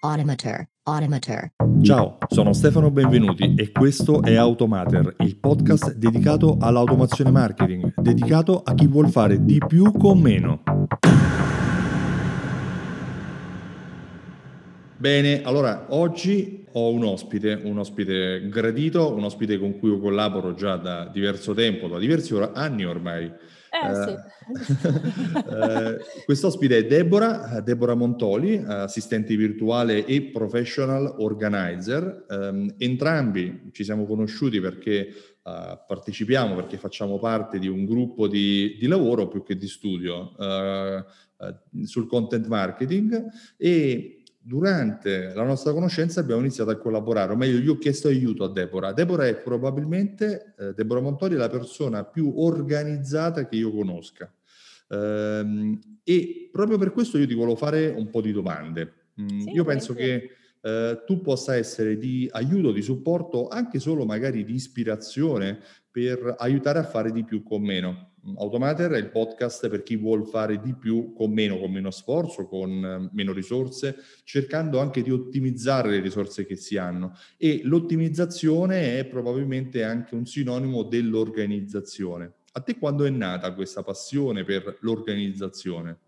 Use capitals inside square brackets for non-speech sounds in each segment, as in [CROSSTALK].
Automator, Automator. Ciao, sono Stefano Benvenuti e questo è Automater, il podcast dedicato all'automazione marketing, dedicato a chi vuol fare di più con meno. Bene, allora oggi ho un ospite, un ospite gradito, un ospite con cui io collaboro già da diverso tempo, da diversi anni ormai. Eh, sì. [LAUGHS] eh, [LAUGHS] quest'ospite è Deborah, Deborah Montoli, assistente virtuale e professional organizer. Eh, entrambi ci siamo conosciuti perché uh, partecipiamo, perché facciamo parte di un gruppo di, di lavoro più che di studio uh, uh, sul content marketing e durante la nostra conoscenza abbiamo iniziato a collaborare, o meglio, io ho chiesto aiuto a Deborah. Deborah è probabilmente, eh, Deborah Montori, la persona più organizzata che io conosca. Ehm, e proprio per questo io ti volevo fare un po' di domande. Mm, sì, io penso che eh, tu possa essere di aiuto, di supporto, anche solo magari di ispirazione per aiutare a fare di più con meno. Automater è il podcast per chi vuole fare di più con meno, con meno sforzo, con eh, meno risorse, cercando anche di ottimizzare le risorse che si hanno. E l'ottimizzazione è probabilmente anche un sinonimo dell'organizzazione. A te quando è nata questa passione per l'organizzazione?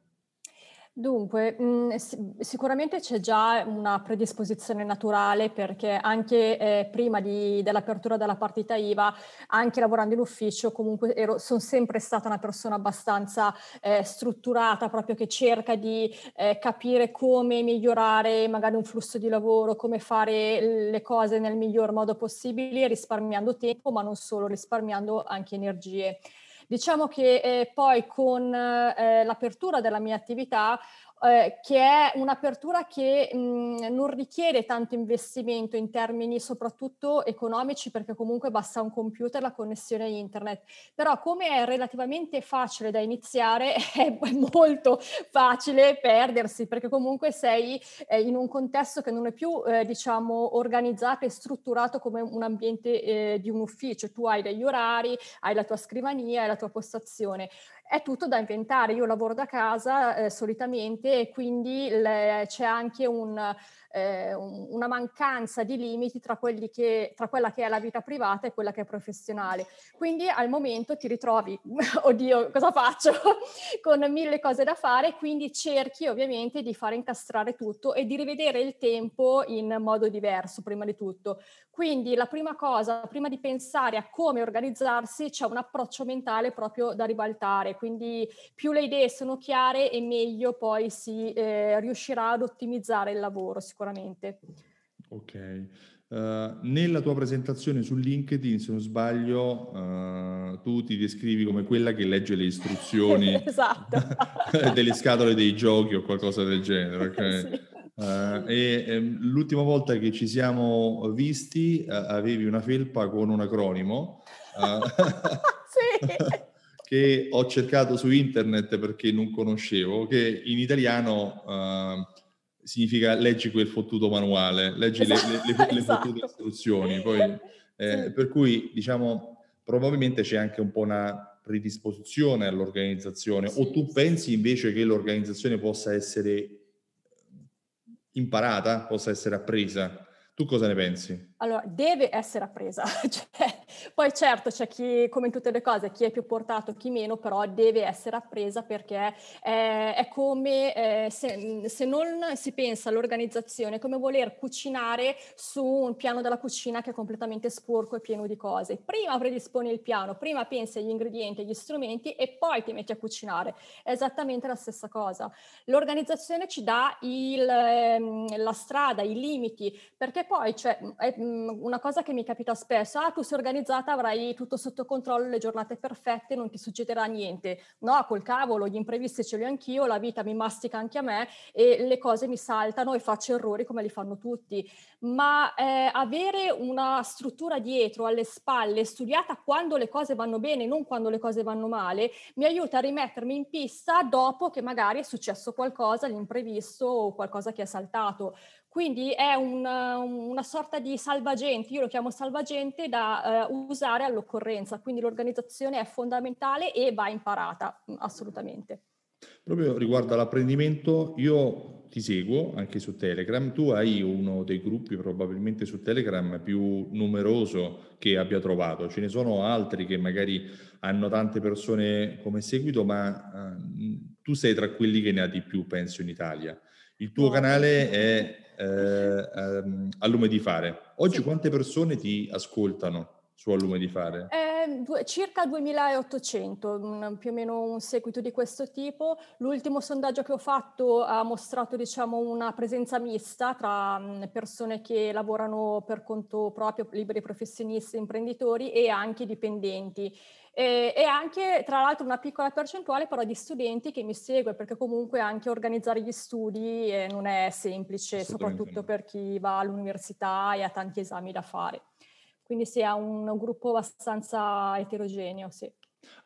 Dunque, mh, sicuramente c'è già una predisposizione naturale perché anche eh, prima di, dell'apertura della partita IVA, anche lavorando in ufficio, comunque sono sempre stata una persona abbastanza eh, strutturata, proprio che cerca di eh, capire come migliorare magari un flusso di lavoro, come fare le cose nel miglior modo possibile, risparmiando tempo, ma non solo, risparmiando anche energie. Diciamo che eh, poi con eh, l'apertura della mia attività eh, che è un'apertura che mh, non richiede tanto investimento in termini soprattutto economici perché comunque basta un computer la connessione internet. Però come è relativamente facile da iniziare [LAUGHS] è molto facile perdersi perché comunque sei eh, in un contesto che non è più eh, diciamo organizzato e strutturato come un ambiente eh, di un ufficio. Tu hai degli orari, hai la tua scrivania, hai la tua postazione è tutto da inventare. Io lavoro da casa eh, solitamente e quindi le, c'è anche un, eh, una mancanza di limiti tra, che, tra, quella che è la vita privata e quella che è professionale. Quindi al momento ti ritrovi, [LAUGHS] oddio, cosa faccio? [LAUGHS] Con mille cose da fare, quindi cerchi ovviamente di fare incastrare tutto e di rivedere il tempo in modo diverso, prima di tutto. Quindi la prima cosa, prima di pensare a come organizzarsi, c'è un approccio mentale proprio da ribaltare, quindi più le idee sono chiare e meglio poi si eh, riuscirà ad ottimizzare il lavoro. Ok. Uh, nella tua presentazione su LinkedIn, se non sbaglio, uh, tu ti descrivi come quella che legge le istruzioni [LAUGHS] esatto. [LAUGHS] delle scatole dei giochi o qualcosa del genere. Okay? [LAUGHS] sì. Uh, e um, l'ultima volta che ci siamo visti uh, avevi una felpa con un acronimo uh, che ho cercato su internet perché non conoscevo, che in italiano significa leggi quel fottuto manuale, leggi esatto, le, le, le, le esatto. fottute istruzioni. Poi, [LAUGHS] eh, sì. Per cui diciamo probabilmente c'è anche un po' una predisposizione all'organizzazione sì, o tu sì. pensi invece che l'organizzazione possa essere imparata, possa essere appresa. Tu cosa ne pensi? Allora, deve essere appresa. [LAUGHS] cioè, poi certo c'è chi, come in tutte le cose, chi è più portato, chi meno, però deve essere appresa perché è, è come eh, se, se, non si pensa all'organizzazione, come voler cucinare su un piano della cucina che è completamente sporco e pieno di cose. Prima predisponi il piano, prima pensi agli ingredienti, agli strumenti e poi ti metti a cucinare. È esattamente la stessa cosa. L'organizzazione ci dà il, ehm, la strada, i limiti, perché poi cioè, è, una cosa che mi capita spesso, ah tu sei organizzata, avrai tutto sotto controllo, le giornate perfette, non ti succederà niente. No, col cavolo, gli imprevisti ce li ho anch'io, la vita mi mastica anche a me e le cose mi saltano e faccio errori come li fanno tutti. Ma eh, avere una struttura dietro, alle spalle, studiata quando le cose vanno bene, non quando le cose vanno male, mi aiuta a rimettermi in pista dopo che magari è successo qualcosa, l'imprevisto o qualcosa che è saltato. Quindi è una, una sorta di salvagente, io lo chiamo salvagente da uh, usare all'occorrenza, quindi l'organizzazione è fondamentale e va imparata mm, assolutamente. Proprio riguardo all'apprendimento, io ti seguo anche su Telegram, tu hai uno dei gruppi probabilmente su Telegram più numeroso che abbia trovato, ce ne sono altri che magari hanno tante persone come seguito, ma uh, tu sei tra quelli che ne ha di più, penso, in Italia. Il tuo canale è eh, um, a lume di fare. Oggi sì. quante persone ti ascoltano? su Lume di Fare? Eh, due, circa 2800, un, più o meno un seguito di questo tipo. L'ultimo sondaggio che ho fatto ha mostrato diciamo, una presenza mista tra persone che lavorano per conto proprio, liberi professionisti, imprenditori e anche dipendenti. E, e, anche tra l'altro una piccola percentuale però di studenti che mi segue perché comunque anche organizzare gli studi eh, non è semplice, soprattutto per chi va all'università e ha tanti esami da fare. Quindi si ha un, un gruppo abbastanza eterogeneo, sì.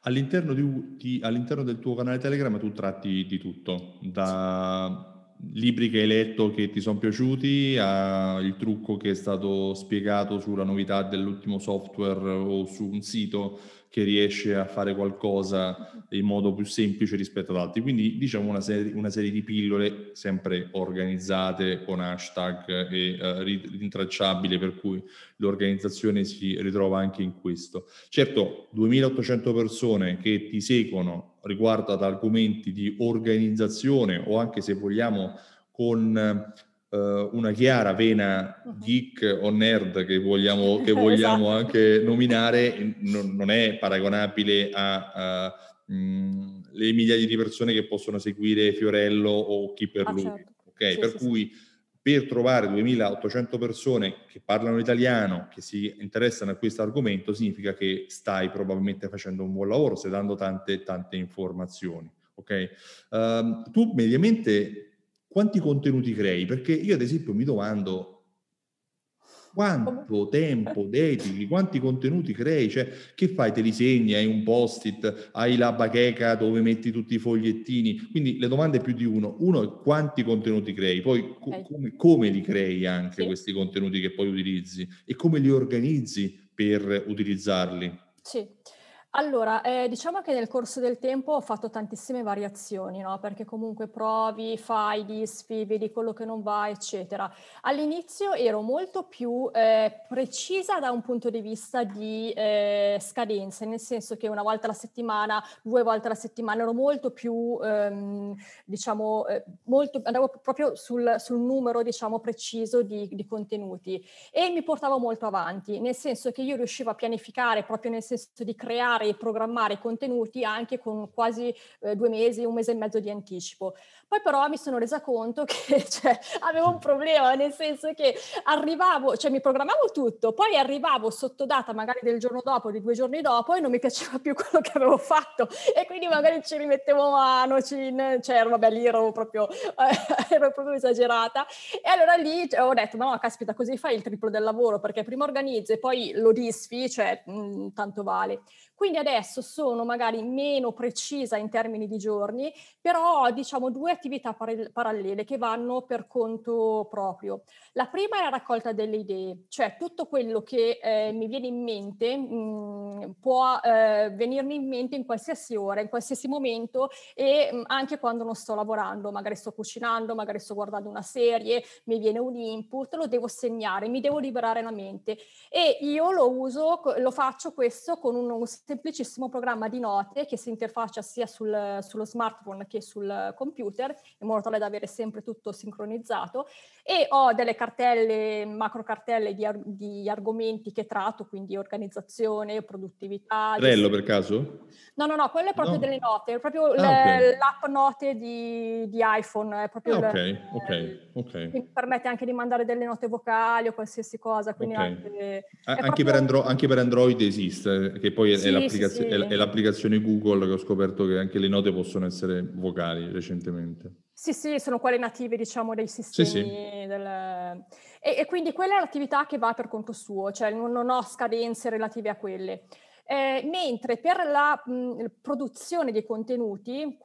All'interno, di, di, all'interno, del tuo canale Telegram tu tratti di tutto, da libri che hai letto che ti sono piaciuti al trucco che è stato spiegato sulla novità dell'ultimo software o su un sito che riesce a fare qualcosa in modo più semplice rispetto ad altri. Quindi diciamo una serie, una serie di pillole sempre organizzate con hashtag e uh, rintracciabili per cui l'organizzazione si ritrova anche in questo. Certo, 2800 persone che ti seguono riguardo ad argomenti di organizzazione o anche se vogliamo con una chiara vena geek o nerd che vogliamo, [LAUGHS] che vogliamo esatto. anche nominare, non, non, è paragonabile a, a mh, le migliaia di persone che possono seguire Fiorello o chi per ah, lui. Certo. Okay? Sì, per sì, cui sì. per trovare 2800 persone che parlano italiano, che si interessano a questo argomento, significa che stai probabilmente facendo un buon lavoro, stai dando tante, tante informazioni. Okay? Uh, tu mediamente quanti contenuti crei? Perché io ad esempio mi domando quanto tempo dedichi, quanti contenuti crei, cioè che fai? Te li segni, hai un post-it, hai la bacheca dove metti tutti i fogliettini, quindi le domande più di uno. Uno è quanti contenuti crei, poi co- come, come, li crei anche sì. questi contenuti che poi utilizzi e come li organizzi per utilizzarli. Sì. Allora, eh, diciamo che nel corso del tempo ho fatto tantissime variazioni, no? Perché comunque provi, fai, disfi, vedi quello che non va, eccetera. All'inizio ero molto più eh, precisa da un punto di vista di eh, scadenze, nel senso che una volta alla settimana, due volte alla settimana ero molto più, ehm, diciamo, eh, molto, andavo proprio sul, sul numero, diciamo, preciso di, di contenuti e mi portavo molto avanti, nel senso che io riuscivo a pianificare proprio nel senso di creare e programmare contenuti anche con quasi eh, due mesi, un mese e mezzo di anticipo. Poi però mi sono resa conto [LAUGHS] che cioè, avevo un problema, nel senso che arrivavo, cioè mi programmavo tutto, poi arrivavo sotto data magari del giorno dopo, di due giorni dopo e non mi piaceva più [LAUGHS] quello che avevo fatto e quindi magari ci rimettevo mano, ci, cioè vabbè lì ero proprio, eh, [LAUGHS] ero proprio esagerata e allora lì cioè, ho detto ma no caspita così fai il triplo del lavoro perché prima organizzi e poi lo disfi, cioè mh, mm, tanto vale. Quindi adesso sono magari meno precisa in termini di giorni, però ho diciamo due attività par- parallele che vanno per conto proprio. La prima è la raccolta delle idee, cioè tutto quello che eh, mi viene in mente mh, mm, può eh, venirmi in mente in qualsiasi ora, in qualsiasi momento e mh, mm, anche quando non sto lavorando, magari sto cucinando, magari sto guardando una serie, mi viene un input, lo devo segnare, mi devo liberare la mente e io lo uso, lo faccio questo con un, semplicissimo programma di note che si interfaccia sia sul, sullo smartphone che sul computer, in modo tale da avere sempre tutto sincronizzato e ho delle cartelle, macro cartelle di, di argomenti che tratto, quindi organizzazione, produttività. Trello per caso? No, no, no, quelle è proprio no. delle note, è proprio ah, le, okay. l'app note di, di, iPhone, è proprio ah, ok, ok, ok. Mi permette anche di mandare delle note vocali o qualsiasi cosa, quindi okay. anche, anche, proprio... per Andro- anche, per Android esiste, che poi sì, è, l'applicazio- sì, è l'applicazione Google che ho scoperto che anche le note possono essere vocali recentemente. Sì, sì, sono quelle native, diciamo, dei sistemi. Sì, sì. Del... E, e, quindi quella è l'attività che va per conto suo, cioè non, non ho scadenze relative a quelle. Eh, mentre per la mh, produzione dei contenuti,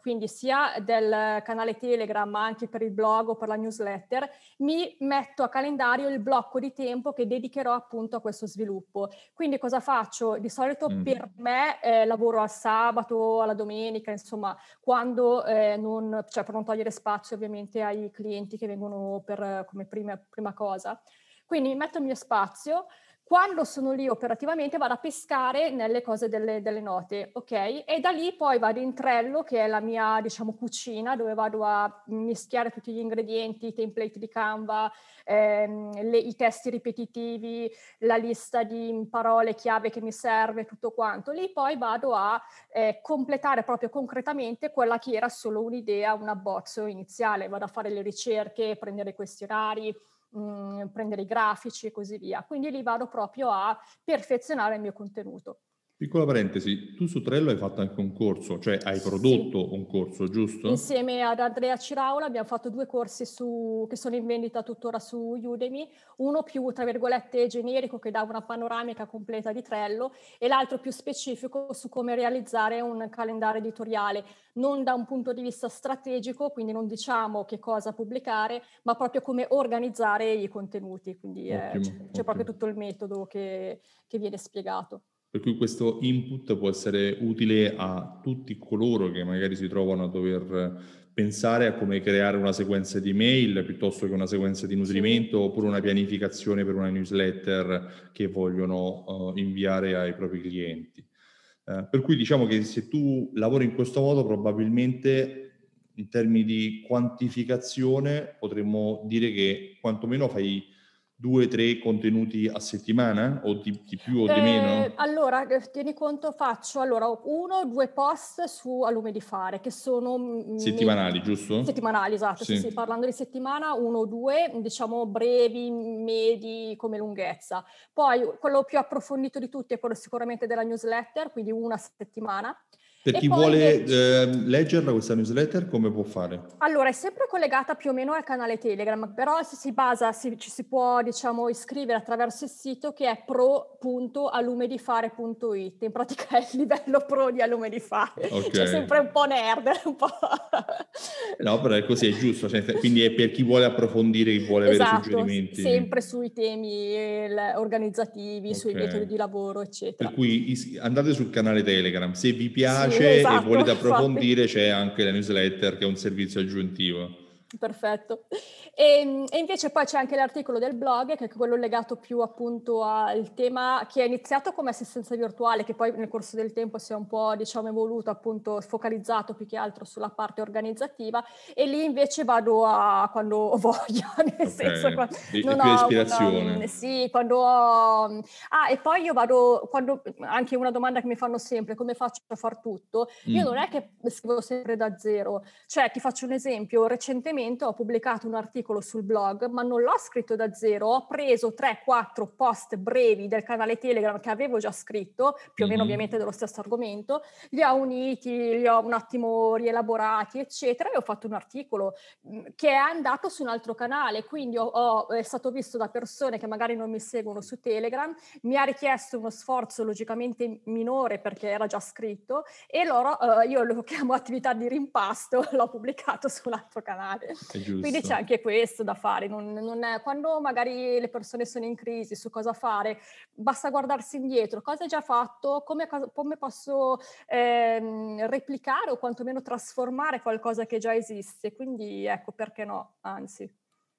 quindi sia del canale Telegram ma anche per il blog o per la newsletter, mi metto a calendario il blocco di tempo che dedicherò appunto a questo sviluppo. Quindi cosa faccio? Di solito mm. per me eh, lavoro al sabato, alla domenica, insomma, quando eh, non, cioè per non togliere spazio ovviamente ai clienti che vengono per, come prima, prima cosa. Quindi mi metto il mio spazio, quando sono lì operativamente vado a pescare nelle cose delle, delle, note, ok? E da lì poi vado in Trello, che è la mia, diciamo, cucina, dove vado a mischiare tutti gli ingredienti, i template di Canva, ehm, le, i testi ripetitivi, la lista di parole chiave che mi serve, tutto quanto. Lì poi vado a eh, completare proprio concretamente quella che era solo un'idea, un abbozzo iniziale. Vado a fare le ricerche, prendere i questionari, mh, mhmm, prendere i grafici e così via. Quindi lì vado proprio a perfezionare il mio contenuto. Piccola parentesi, tu su Trello hai fatto anche un corso, cioè hai prodotto sì. un corso, giusto? Insieme ad Andrea Ciraula abbiamo fatto due corsi su, che sono in vendita tuttora su Udemy, uno più, tra virgolette, generico che dà una panoramica completa di Trello e l'altro più specifico su come realizzare un calendario editoriale, non da un punto di vista strategico, quindi non diciamo che cosa pubblicare, ma proprio come organizzare i contenuti, quindi ottimo, eh, c'è, c'è, proprio tutto il metodo che, che viene spiegato. Per cui questo input può essere utile a tutti coloro che magari si trovano a dover pensare a come creare una sequenza di mail piuttosto che una sequenza di nutrimento oppure una pianificazione per una newsletter che vogliono uh, inviare ai propri clienti. Uh, per cui diciamo che se tu lavori in questo modo probabilmente in termini di quantificazione potremmo dire che quantomeno fai due, tre contenuti a settimana o di, di più o di eh, meno? Allora, eh, tieni conto, faccio allora uno o due post su a lume di fare che sono... Mm, settimanali, me- giusto? Settimanali, esatto, sì. Sì, sì. parlando di settimana, uno o due, diciamo brevi, medi come lunghezza. Poi quello più approfondito di tutti è quello sicuramente della newsletter, quindi una settimana. Per chi vuole invece... eh, leggerla questa newsletter, come può fare? Allora, è sempre collegata più o meno al canale Telegram, però si, si basa, si, ci si può diciamo iscrivere attraverso il sito che è pro.alumedifare.it. In pratica è il livello pro di Alume di Fare. Okay. C'è sempre un po' nerd, [LAUGHS] un po'... no, però è così, è giusto. Cioè, quindi è per chi vuole approfondire, chi vuole esatto, avere suggerimenti. sempre sui temi organizzativi, okay. sui metodi di lavoro, eccetera. Per cui andate sul canale Telegram, se vi piace... Sì piace esatto, e volete approfondire infatti. c'è anche la newsletter che è un servizio aggiuntivo. Perfetto. E, e, invece poi c'è anche l'articolo del blog, che è quello legato più appunto al tema che è iniziato come assistenza virtuale, che poi nel corso del tempo si è un po' diciamo evoluto, appunto focalizzato più che altro sulla parte organizzativa e lì invece vado a quando ho [LAUGHS] voglia, nel okay. senso quando e, non ho ispirazione. Una, sì, quando ho... Ah, e poi io vado, quando, anche una domanda che mi fanno sempre, come faccio a far tutto? Io mm. non è che scrivo sempre da zero, cioè ti faccio un esempio, recentemente ho pubblicato un articolo articolo sul blog, ma non l'ho scritto da zero, ho preso 3-4 post brevi del canale Telegram che avevo già scritto, più o meno mm-hmm. ovviamente dello stesso argomento, li ho uniti, li ho un attimo rielaborati, eccetera, e ho fatto un articolo mm, che è andato su un altro canale, quindi ho, ho, è stato visto da persone che magari non mi seguono su Telegram, mi ha richiesto uno sforzo logicamente minore perché era già scritto e loro, uh, io lo [LAUGHS] chiamo attività di rimpasto, [LAUGHS] l'ho pubblicato su un altro canale. Quindi c'è anche questo questo da fare, non, non è, quando magari le persone sono in crisi su cosa fare, basta guardarsi indietro, cosa hai già fatto, come, come posso ehm, replicare o quantomeno trasformare qualcosa che già esiste, quindi ecco perché no, anzi.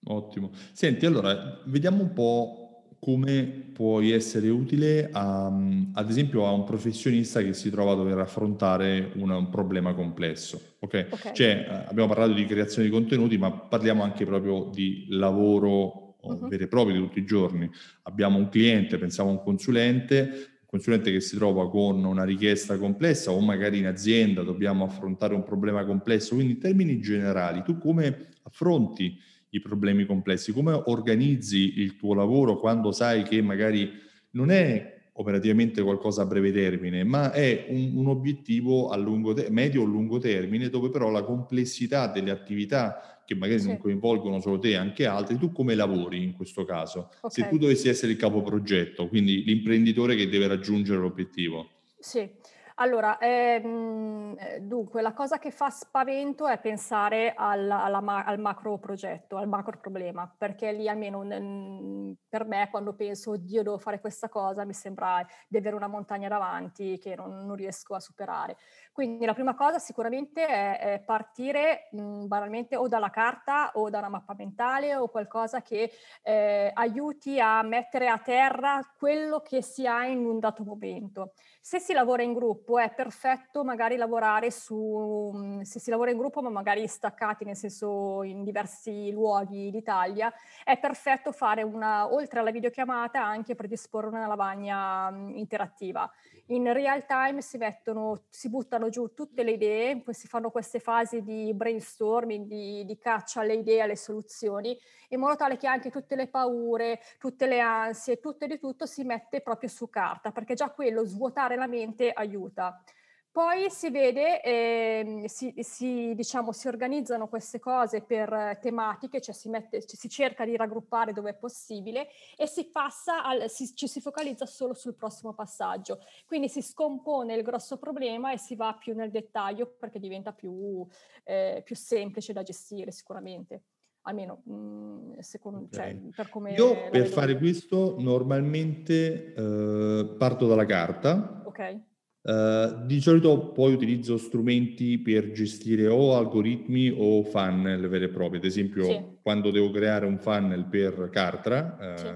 Ottimo. Senti, allora, vediamo un po' come puoi essere utile a, ad esempio a un professionista che si trova a dover affrontare una, un problema complesso. Okay? okay. Cioè, eh, abbiamo parlato di creazione di contenuti, ma parliamo anche proprio di lavoro uh-huh. vero e proprio di tutti i giorni. Abbiamo un cliente, pensiamo a un consulente, un consulente che si trova con una richiesta complessa o magari in azienda dobbiamo affrontare un problema complesso. Quindi in termini generali, tu come affronti i problemi complessi, come organizzi il tuo lavoro quando sai che magari non è operativamente qualcosa a breve termine, ma è un, un obiettivo a lungo te- medio o lungo termine dove però la complessità delle attività che magari sì. non coinvolgono solo te, anche altri, tu come lavori in questo caso? Okay. Se tu dovessi essere il capoprogetto, quindi l'imprenditore che deve raggiungere l'obiettivo. Sì, allora, ehm, eh, dunque, la cosa che fa spavento è pensare al, alla, al macro progetto, al macro problema, perché lì almeno n- per me quando penso, oddio, devo fare questa cosa, mi sembra di avere una montagna davanti che non, non riesco a superare. Quindi la prima cosa sicuramente è, è partire mh, banalmente o dalla carta o da una mappa mentale o qualcosa che eh, aiuti a mettere a terra quello che si ha in un dato momento. Se si lavora in gruppo è perfetto magari lavorare su, se si lavora in gruppo ma magari staccati nel senso in diversi luoghi d'Italia, è perfetto fare una, oltre alla videochiamata anche predisporre una lavagna interattiva in real time si mettono, si buttano giù tutte le idee, si fanno queste fasi di brainstorming, di, di caccia alle idee, alle soluzioni, in modo tale che anche tutte le paure, tutte le ansie, tutto e di tutto si mette proprio su carta, perché già quello svuotare la mente aiuta. Poi si vede, eh, si, si, diciamo, si, organizzano queste cose per tematiche, cioè si, mette, si, cerca di raggruppare dove è possibile e si passa al, si, ci si focalizza solo sul prossimo passaggio. Quindi si scompone il grosso problema e si va più nel dettaglio perché diventa più, eh, più semplice da gestire sicuramente almeno mh, mm, secondo okay. cioè, per come io per fare questo normalmente eh, parto dalla carta ok Uh, di solito poi utilizzo strumenti per gestire o algoritmi o funnel veri e propri. Ad esempio, sì. quando devo creare un funnel per Cartra, uh, sì.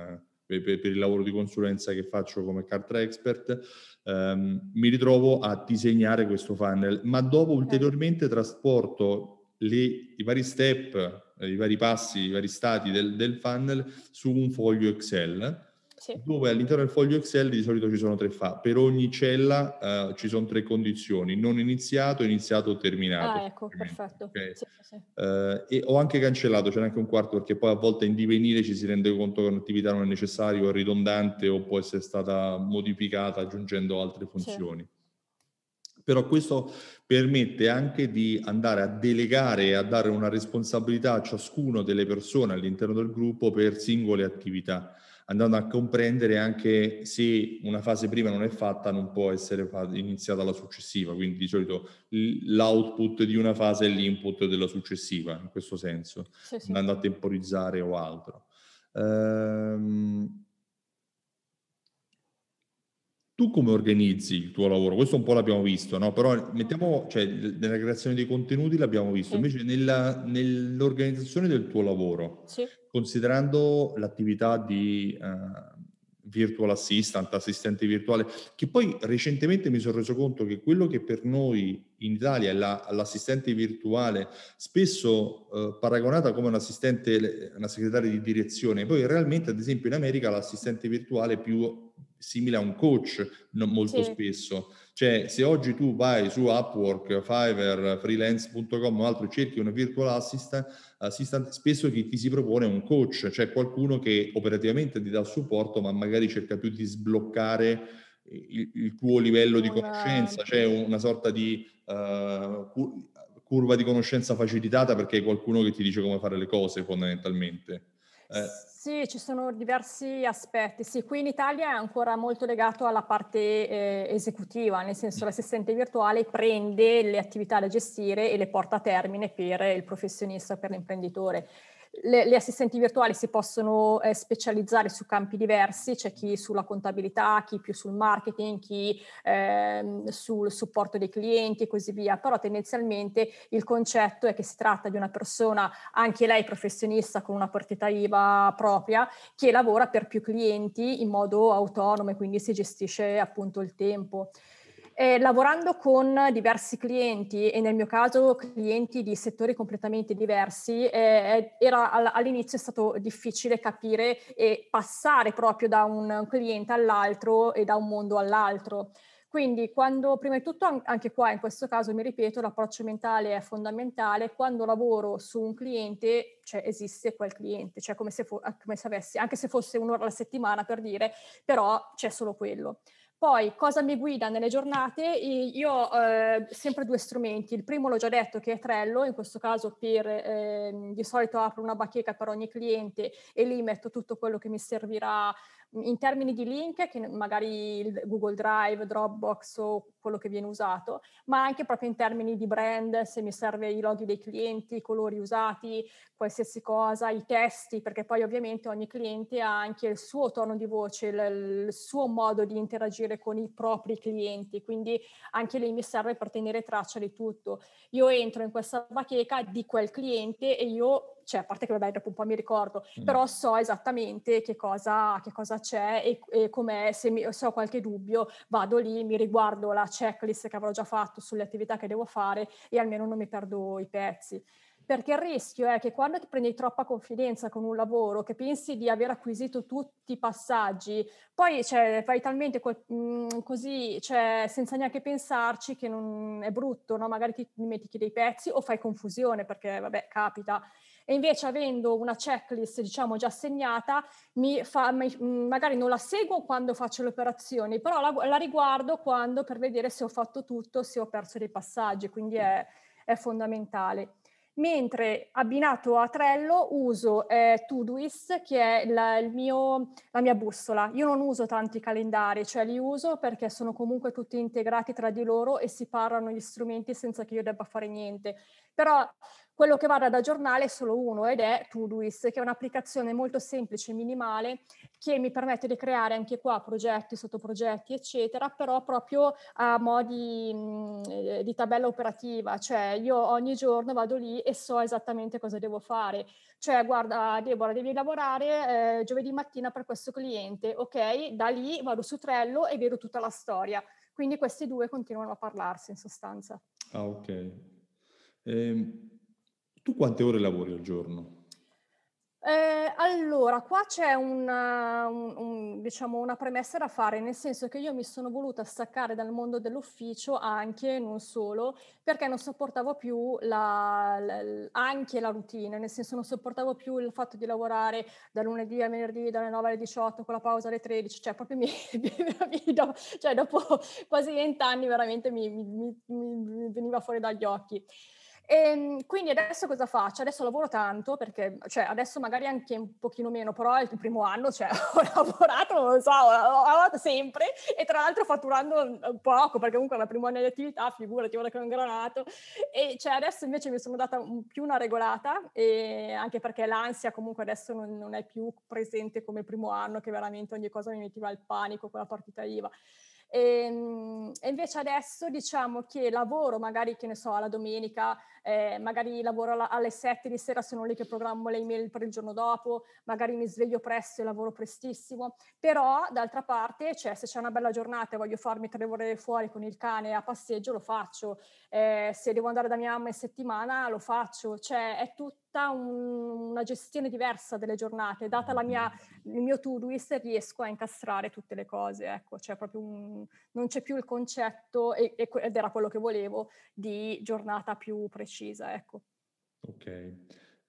per, per, il lavoro di consulenza che faccio come Cartra Expert, um, mi ritrovo a disegnare questo funnel, ma dopo ulteriormente trasporto le, i vari step, i vari passi, i vari stati del, del funnel su un foglio Excel sì. dove all'interno del foglio Excel di solito ci sono tre fa. Per ogni cella uh, ci sono tre condizioni, non iniziato, iniziato o terminato. Ah, ecco, perfetto. Okay. Sì, sì. Uh, e ho anche cancellato, c'è anche un quarto, perché poi a volte in divenire ci si rende conto che un'attività non è necessaria o è ridondante o può essere stata modificata aggiungendo altre funzioni. Però questo permette anche di andare a delegare e a dare una responsabilità a ciascuno delle persone all'interno del gruppo per singole attività andando a comprendere anche se una fase prima non è fatta, non può essere iniziata la successiva. Quindi di solito l'output di una fase è l'input della successiva, in questo senso, sì, sì. andando a temporizzare o altro. Ehm, tu come organizzi il tuo lavoro? Questo un po' l'abbiamo visto, no? Però mettiamo, cioè, nella creazione dei contenuti l'abbiamo visto, invece nella, nell'organizzazione del tuo lavoro, sì. considerando l'attività di uh, virtual assistant, assistente virtuale, che poi recentemente mi sono reso conto che quello che per noi in Italia è la, l'assistente virtuale, spesso uh, paragonata come un assistente, una segretaria di direzione, poi realmente ad esempio in America l'assistente virtuale è più simile a un coach molto sì. spesso. Cioè, se oggi tu vai su Upwork, Fiverr, freelance.com o altro, cerchi una virtual assistant, assistant, spesso chi ti si propone è un coach, cioè qualcuno che operativamente ti dà supporto, ma magari cerca più di sbloccare il, il tuo livello di conoscenza, cioè una sorta di uh, curva di conoscenza facilitata perché è qualcuno che ti dice come fare le cose fondamentalmente. Eh, sì, ci sono diversi aspetti. Sì, qui in Italia è ancora molto legato alla parte eh, esecutiva, nel senso l'assistente virtuale prende le attività da gestire e le porta a termine per il professionista, per l'imprenditore. Le, le, assistenti virtuali si possono eh, specializzare su campi diversi, c'è chi sulla contabilità, chi più sul marketing, chi eh, sul supporto dei clienti e così via, però tendenzialmente il concetto è che si tratta di una persona, anche lei professionista con una partita IVA propria, che lavora per più clienti in modo autonomo e quindi si gestisce appunto il tempo. Eh, lavorando con diversi clienti e nel mio caso clienti di settori completamente diversi, eh, era, all'inizio è stato difficile capire e passare proprio da un cliente all'altro e da un mondo all'altro. Quindi quando, prima di tutto, anche qua in questo caso mi ripeto, l'approccio mentale è fondamentale. Quando lavoro su un cliente, cioè esiste quel cliente, cioè come se, fo- come se avessi, anche se fosse un'ora alla settimana per dire, però c'è solo quello. Poi, cosa mi guida nelle giornate? Io ho eh, sempre due strumenti. Il primo l'ho già detto che è Trello, in questo caso per, eh, di solito apro una bacheca per ogni cliente e lì metto tutto quello che mi servirà in termini di link, che magari Google Drive, Dropbox o quello che viene usato, ma anche proprio in termini di brand, se mi serve i loghi dei clienti, i colori usati, qualsiasi cosa, i testi, perché poi ovviamente ogni cliente ha anche il suo tono di voce, il, il suo modo di interagire con i propri clienti, quindi anche lì mi serve per tenere traccia di tutto. Io entro in questa bacheca di quel cliente e io cioè a parte che vabbè dopo un po' mi ricordo, mm. però so esattamente che cosa, che cosa c'è e, e com'è, se, mi, se ho qualche dubbio vado lì, mi riguardo la checklist che avrò già fatto sulle attività che devo fare e almeno non mi perdo i pezzi perché il rischio è che quando ti prendi troppa confidenza con un lavoro, che pensi di aver acquisito tutti i passaggi, poi cioè, fai talmente co- mh, mm, così, cioè, senza neanche pensarci, che non è brutto, no? magari ti dimentichi dei pezzi o fai confusione, perché vabbè, capita e invece avendo una checklist diciamo già segnata mi fa, magari non la seguo quando faccio le operazioni però la, la, riguardo quando per vedere se ho fatto tutto se ho perso dei passaggi quindi è, è fondamentale mentre abbinato a Trello uso eh, Todoist che è la, mio, la, mia bussola. Io non uso tanti calendari, cioè li uso perché sono comunque tutti integrati tra di loro e si parlano gli strumenti senza che io debba fare niente. Però quello che vado ad aggiornare è solo uno ed è Todoist, che è un'applicazione molto semplice e minimale che mi permette di creare anche qua progetti, sottoprogetti, eccetera, però proprio a modi mh, eh, di tabella operativa, cioè io ogni giorno vado lì e so esattamente cosa devo fare. Cioè, guarda, Deborah, devi lavorare eh, giovedì mattina per questo cliente, ok? Da lì vado su Trello e vedo tutta la storia. Quindi questi due continuano a parlarsi in sostanza. Ah, ok. Eh, tu quante ore lavori al giorno? Eh, allora, qua c'è una, un, un, diciamo una premessa da fare, nel senso che io mi sono voluta staccare dal mondo dell'ufficio anche, non solo, perché non sopportavo più la, la, anche la routine, nel senso non sopportavo più il fatto di lavorare da lunedì a venerdì, dalle 9 alle 18, con la pausa alle 13, cioè proprio mi, [LAUGHS] cioè, dopo quasi vent'anni veramente mi, mi, mi veniva fuori dagli occhi. E ehm, quindi adesso cosa faccio? Adesso lavoro tanto perché, cioè adesso magari anche un pochino meno, però è il primo anno, cioè [LAUGHS] ho lavorato, non lo so, ho lavorato sempre e tra l'altro fatturando poco perché comunque è il primo anno di attività, figurati, ora che ho ingranato. E cioè adesso invece mi sono data più una regolata e anche perché l'ansia comunque adesso non, non è più presente come il primo anno che veramente ogni cosa mi metteva il panico con la partita IVA. E, ehm, e, invece adesso diciamo che lavoro magari, che ne so, la domenica, eh, magari lavoro alla, alle 7 di sera, sono lì che programmo le email per il giorno dopo, magari mi sveglio presto e lavoro prestissimo, però d'altra parte, cioè, se c'è una bella giornata e voglio farmi tre ore fuori con il cane a passeggio, lo faccio, eh, se devo andare da mia mamma in settimana, lo faccio, cioè è tutto tutta un, una gestione diversa delle giornate, data mia, il mio to-do-list riesco a incastrare tutte le cose, ecco, cioè proprio un, non c'è più il concetto, e, ed era quello che volevo, di giornata più precisa, ecco. Ok.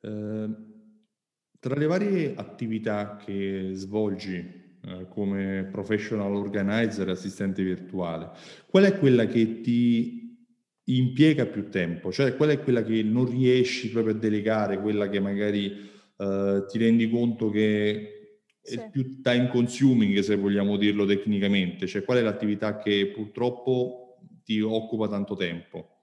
Uh, tra le varie attività che svolgi uh, come professional organizer assistente virtuale, qual è quella che ti impiega più tempo, cioè quella è quella che non riesci proprio a delegare, quella che magari uh, ti rendi conto che è sì. più time consuming, se vogliamo dirlo tecnicamente, cioè qual è l'attività che purtroppo ti occupa tanto tempo?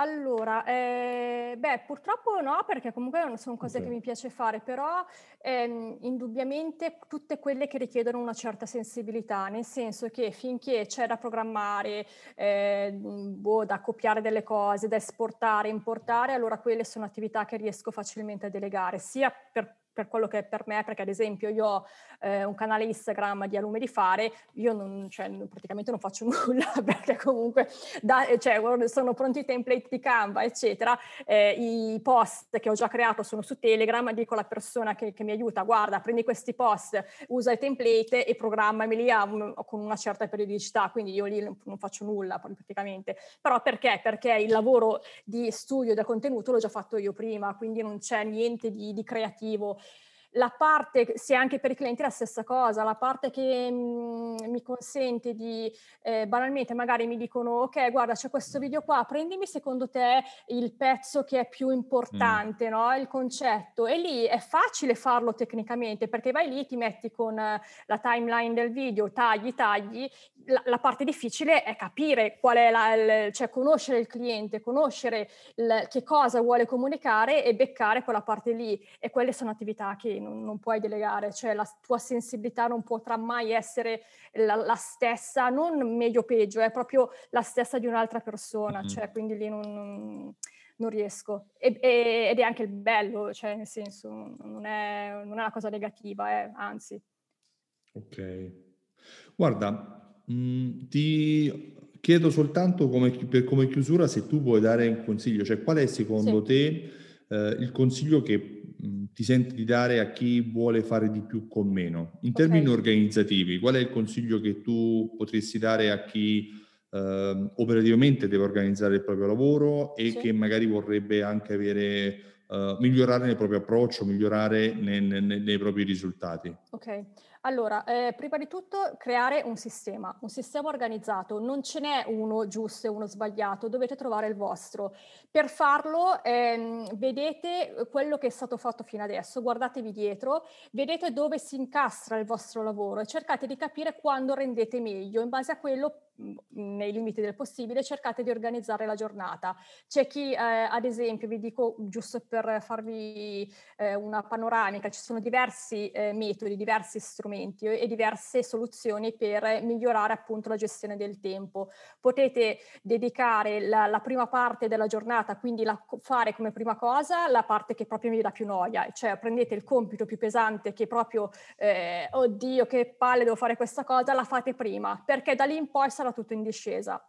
Allora, eh, beh, purtroppo no, perché comunque sono cose okay. che mi piace fare, però ehm, indubbiamente tutte quelle che richiedono una certa sensibilità, nel senso che finché c'è da programmare, eh, boh, da copiare delle cose, da esportare, importare, allora quelle sono attività che riesco facilmente a delegare, sia per per quello che è per me, perché ad esempio io ho eh, un canale Instagram di Alume di Fare, io non, cioè, praticamente non faccio [LAUGHS] nulla perché comunque da, cioè, sono pronti i template di Canva, eccetera, eh, i post che ho già creato sono su Telegram, dico alla persona che, che mi aiuta, guarda, prendi questi post, usa il template e programmameli con una certa periodicità, quindi io lì non faccio nulla praticamente. Però perché? Perché il lavoro di studio del contenuto l'ho già fatto io prima, quindi non c'è niente di, di creativo la parte, sia anche per i clienti la stessa cosa, la parte che mh, mm, mi consente di, eh, banalmente magari mi dicono, ok, guarda c'è questo video qua, prendimi secondo te il pezzo che è più importante, mm. no? il concetto, e lì è facile farlo tecnicamente, perché vai lì, ti metti con la timeline del video, tagli, tagli, la, la parte difficile è capire qual è la, il, cioè conoscere il cliente, conoscere il, che cosa vuole comunicare e beccare quella parte lì, e quelle sono attività che non, non, puoi delegare, cioè la tua sensibilità non potrà mai essere la, la stessa, non meglio o peggio, è proprio la stessa di un'altra persona, mm-hmm. cioè quindi lì non, non, non riesco. E, e, ed è anche il bello, cioè nel senso non è, non è una cosa negativa, eh, anzi. Ok. Guarda, mh, mm, ti chiedo soltanto come, per, come chiusura se tu vuoi dare un consiglio, cioè qual è secondo sì. te eh, il consiglio che ti senti di dare a chi vuole fare di più con meno. In termini okay. organizzativi, qual è il consiglio che tu potresti dare a chi eh, operativamente deve organizzare il proprio lavoro e sì. che magari vorrebbe anche avere, uh, migliorare nel proprio approccio, migliorare nei, nei, nei propri risultati? Ok. Allora, eh, prima di tutto creare un sistema, un sistema organizzato, non ce n'è uno giusto e uno sbagliato, dovete trovare il vostro. Per farlo ehm, vedete quello che è stato fatto fino adesso, guardatevi dietro, vedete dove si incastra il vostro lavoro e cercate di capire quando rendete meglio. In base a quello nei limiti del possibile, cercate di organizzare la giornata. C'è chi, eh, ad esempio, vi dico giusto per farvi eh, una panoramica, ci sono diversi eh, metodi, diversi strumenti e diverse soluzioni per migliorare appunto la gestione del tempo. Potete dedicare la, la prima parte della giornata, quindi la, fare come prima cosa la parte che proprio vi dà più noia, cioè prendete il compito più pesante che proprio, eh, oddio che palle devo fare questa cosa, la fate prima, perché da lì in poi sarà tutto in discesa.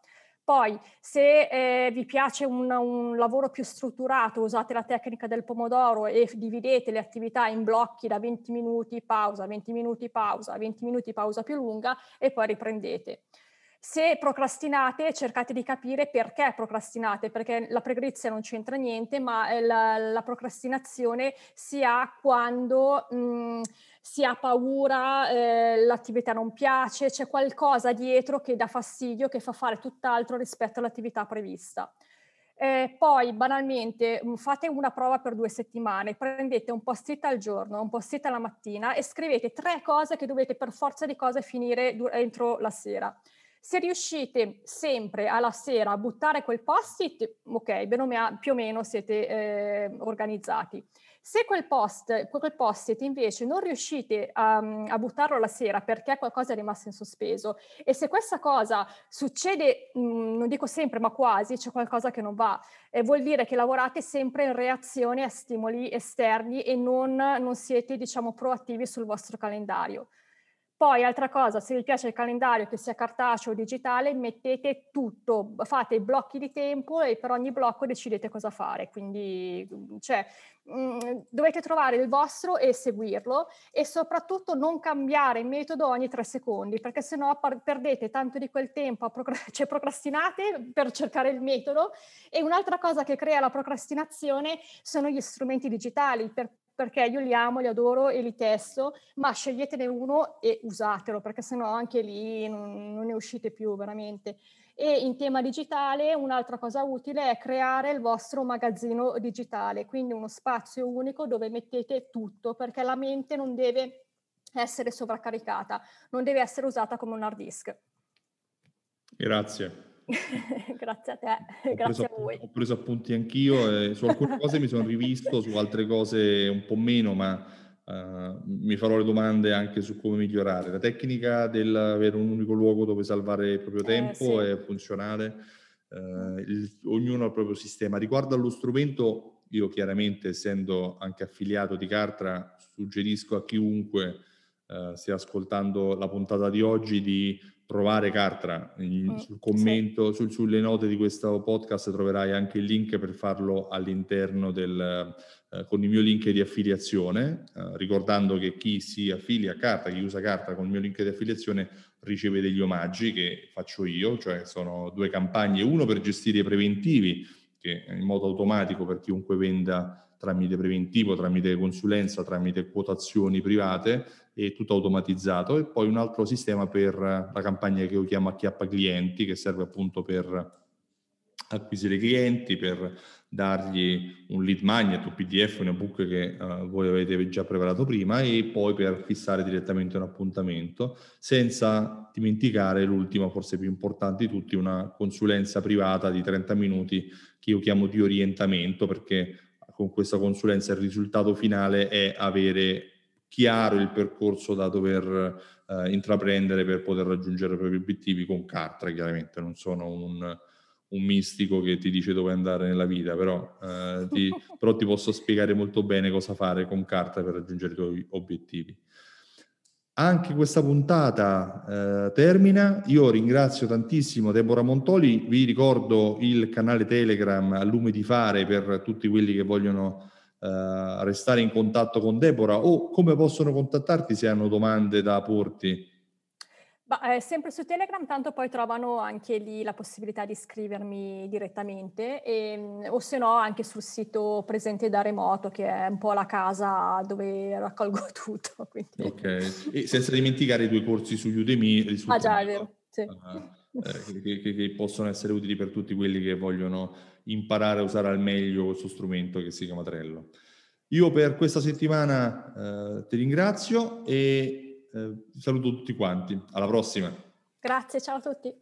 Poi, se eh, vi piace un, un, lavoro più strutturato, usate la tecnica del pomodoro e dividete le attività in blocchi da 20 minuti pausa, 20 minuti pausa, 20 minuti pausa più lunga e poi riprendete. Se procrastinate, cercate di capire perché procrastinate, perché la pregrizia non c'entra niente, ma eh, la, la procrastinazione si ha quando mh, mm, si ha paura, eh, l'attività non piace, c'è qualcosa dietro che dà fastidio, che fa fare tutt'altro rispetto all'attività prevista. Eh, poi banalmente mm, fate una prova per due settimane, prendete un post-it al giorno, un post-it alla mattina e scrivete tre cose che dovete per forza di cose finire entro la sera. Se riuscite sempre alla sera a buttare quel post-it, ok, più o meno siete eh, organizzati. Se quel, post, quel post-it invece non riuscite a, a, buttarlo la sera perché qualcosa è rimasto in sospeso e se questa cosa succede, mh, mm, non dico sempre ma quasi, c'è qualcosa che non va, eh, vuol dire che lavorate sempre in reazione a stimoli esterni e non, non siete diciamo proattivi sul vostro calendario. Poi, altra cosa, se vi piace il calendario, che sia cartaceo o digitale, mettete tutto, fate i blocchi di tempo e per ogni blocco decidete cosa fare. Quindi, cioè, mh, mm, dovete trovare il vostro e seguirlo e soprattutto non cambiare metodo ogni tre secondi, perché sennò par- perdete tanto di quel tempo, procra- [LAUGHS] cioè procrastinate per cercare il metodo. E un'altra cosa che crea la procrastinazione sono gli strumenti digitali, per perché io li amo, li adoro e li testo, ma sceglietene uno e usatelo, perché sennò anche lì non, non ne uscite più veramente. E in tema digitale un'altra cosa utile è creare il vostro magazzino digitale, quindi uno spazio unico dove mettete tutto, perché la mente non deve essere sovraccaricata, non deve essere usata come un hard disk. Grazie. [LAUGHS] grazie a te, ho grazie preso, a voi. Ho preso appunti anch'io, e su alcune cose mi sono rivisto, su altre cose un po' meno, ma uh, mi farò le domande anche su come migliorare. La tecnica dell'avere un unico luogo dove salvare il proprio eh, tempo eh, sì. è funzionale, uh, il, ognuno ha il proprio sistema. Riguardo allo strumento, io chiaramente essendo anche affiliato di Cartra, suggerisco a chiunque uh, stia ascoltando la puntata di oggi di provare Cartra. In, mm, sul commento, sì. sul, sulle note di questo podcast troverai anche il link per farlo all'interno del, eh, con il mio link di affiliazione, eh, ricordando che chi si affilia a Cartra, chi usa Cartra con il mio link di affiliazione riceve degli omaggi che faccio io, cioè sono due campagne, uno per gestire i preventivi, che in modo automatico per chiunque venda tramite preventivo, tramite consulenza, tramite quotazioni private e tutto automatizzato. E poi un altro sistema per la campagna che io chiamo acchiappa clienti che serve appunto per acquisire clienti, per dargli un lead magnet, un PDF, un ebook che uh, voi avete già preparato prima e poi per fissare direttamente un appuntamento, senza dimenticare l'ultima, forse più importante di tutti, una consulenza privata di 30 minuti che io chiamo di orientamento perché con questa consulenza il risultato finale è avere chiaro il percorso da dover uh, intraprendere per poter raggiungere i propri obiettivi con carta, chiaramente non sono un un mistico che ti dice dove andare nella vita, però, eh, ti, [LAUGHS] però ti posso spiegare molto bene cosa fare con carta per raggiungere i tuoi obiettivi. Anche questa puntata eh, termina. Io ringrazio tantissimo Deborah Montoli. Vi ricordo il canale Telegram a lume di fare per tutti quelli che vogliono eh, restare in contatto con Deborah o come possono contattarti se hanno domande da porti. Bah, eh, sempre su Telegram, tanto poi trovano anche lì la possibilità di scrivermi direttamente e, ehm, o se no anche sul sito Presente da Remoto che è un po' la casa dove raccolgo [LAUGHS] tutto. Quindi. Ok, e senza dimenticare i due corsi su Udemy. Su ah già, è vero, sì. Uh, eh, che, che, che, possono essere utili per tutti quelli che vogliono imparare a usare al meglio questo strumento che si chiama Trello. Io per questa settimana uh, ti ringrazio e eh, saluto tutti quanti. Alla prossima. Grazie, ciao a tutti.